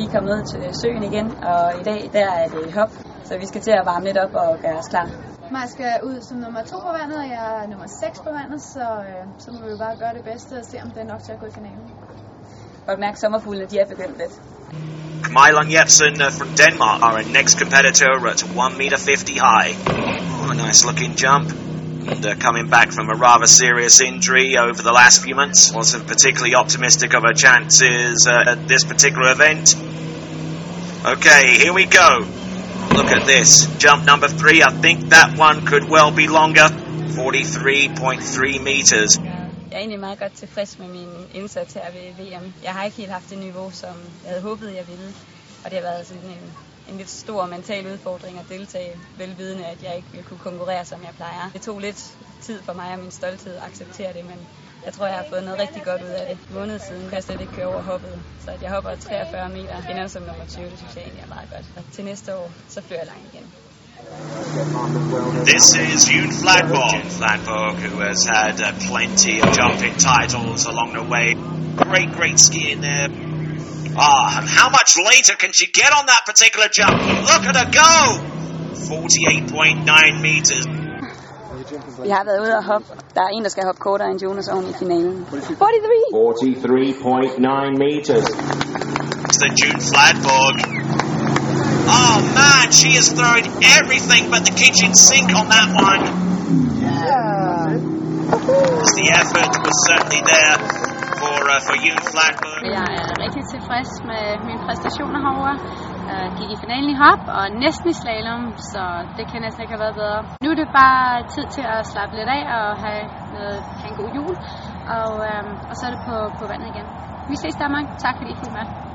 Vi er kommet ned til søen igen, og i dag der er det hop, så vi skal til at varme lidt op og gøre os klar. Mig skal ud som nummer to på vandet, og jeg er nummer 6 på vandet, så, øh, så må vi jo bare gøre det bedste og se, om det er nok til at gå i finalen. Godt mærke, sommerfuglene de er begyndt lidt. Mylon Jepsen uh, from Denmark, our next competitor at 1 meter 50 high. Oh, a nice looking jump. And uh, coming back from a rather serious injury over the last few months, wasn't particularly optimistic of her chances uh, at this particular event. Okay, here we go. Look at this. Jump number three. I think that one could well be longer. 43.3 meters. Jeg er egentlig meget godt tilfreds med min indsats her ved VM. Jeg har ikke helt haft det niveau, som jeg havde håbet, jeg ville. Og det har været sådan en, en lidt stor mental udfordring at deltage, velvidende, at jeg ikke ville kunne konkurrere, som jeg plejer. Det tog lidt tid for mig og min stolthed at acceptere det, men jeg tror, jeg har fået noget rigtig godt ud af det. Måned siden kan jeg slet ikke køre over hoppet, så at jeg hopper 43 meter, ender som nummer 20, det synes jeg egentlig er meget godt. Og til næste år, så flyver jeg langt igen. This is June Fladborg. June Fladborg, who has had uh, plenty of jumping titles along the way. Great, great skiing there. Ah, and how much later can she get on that particular jump? Look at her go! 48.9 meters. Vi har været ude og hoppe. Der er en, der skal hoppe kortere end Jonas oven i finalen. 43! 43.9 meters. It's the June Fladborg. Oh man, she is throwing everything but the kitchen sink on that one. Yeah. The effort was certainly there for you for June Jeg er rigtig tilfreds med mine præstationer herovre. Jeg gik i finalen i hop og næsten i slalom, så det kan næsten ikke have været bedre. Nu er det bare tid til at slappe lidt af og have, noget, have en god jul, og, øhm, og så er det på, på vandet igen. Vi ses Danmark. Tak fordi I fulgte med.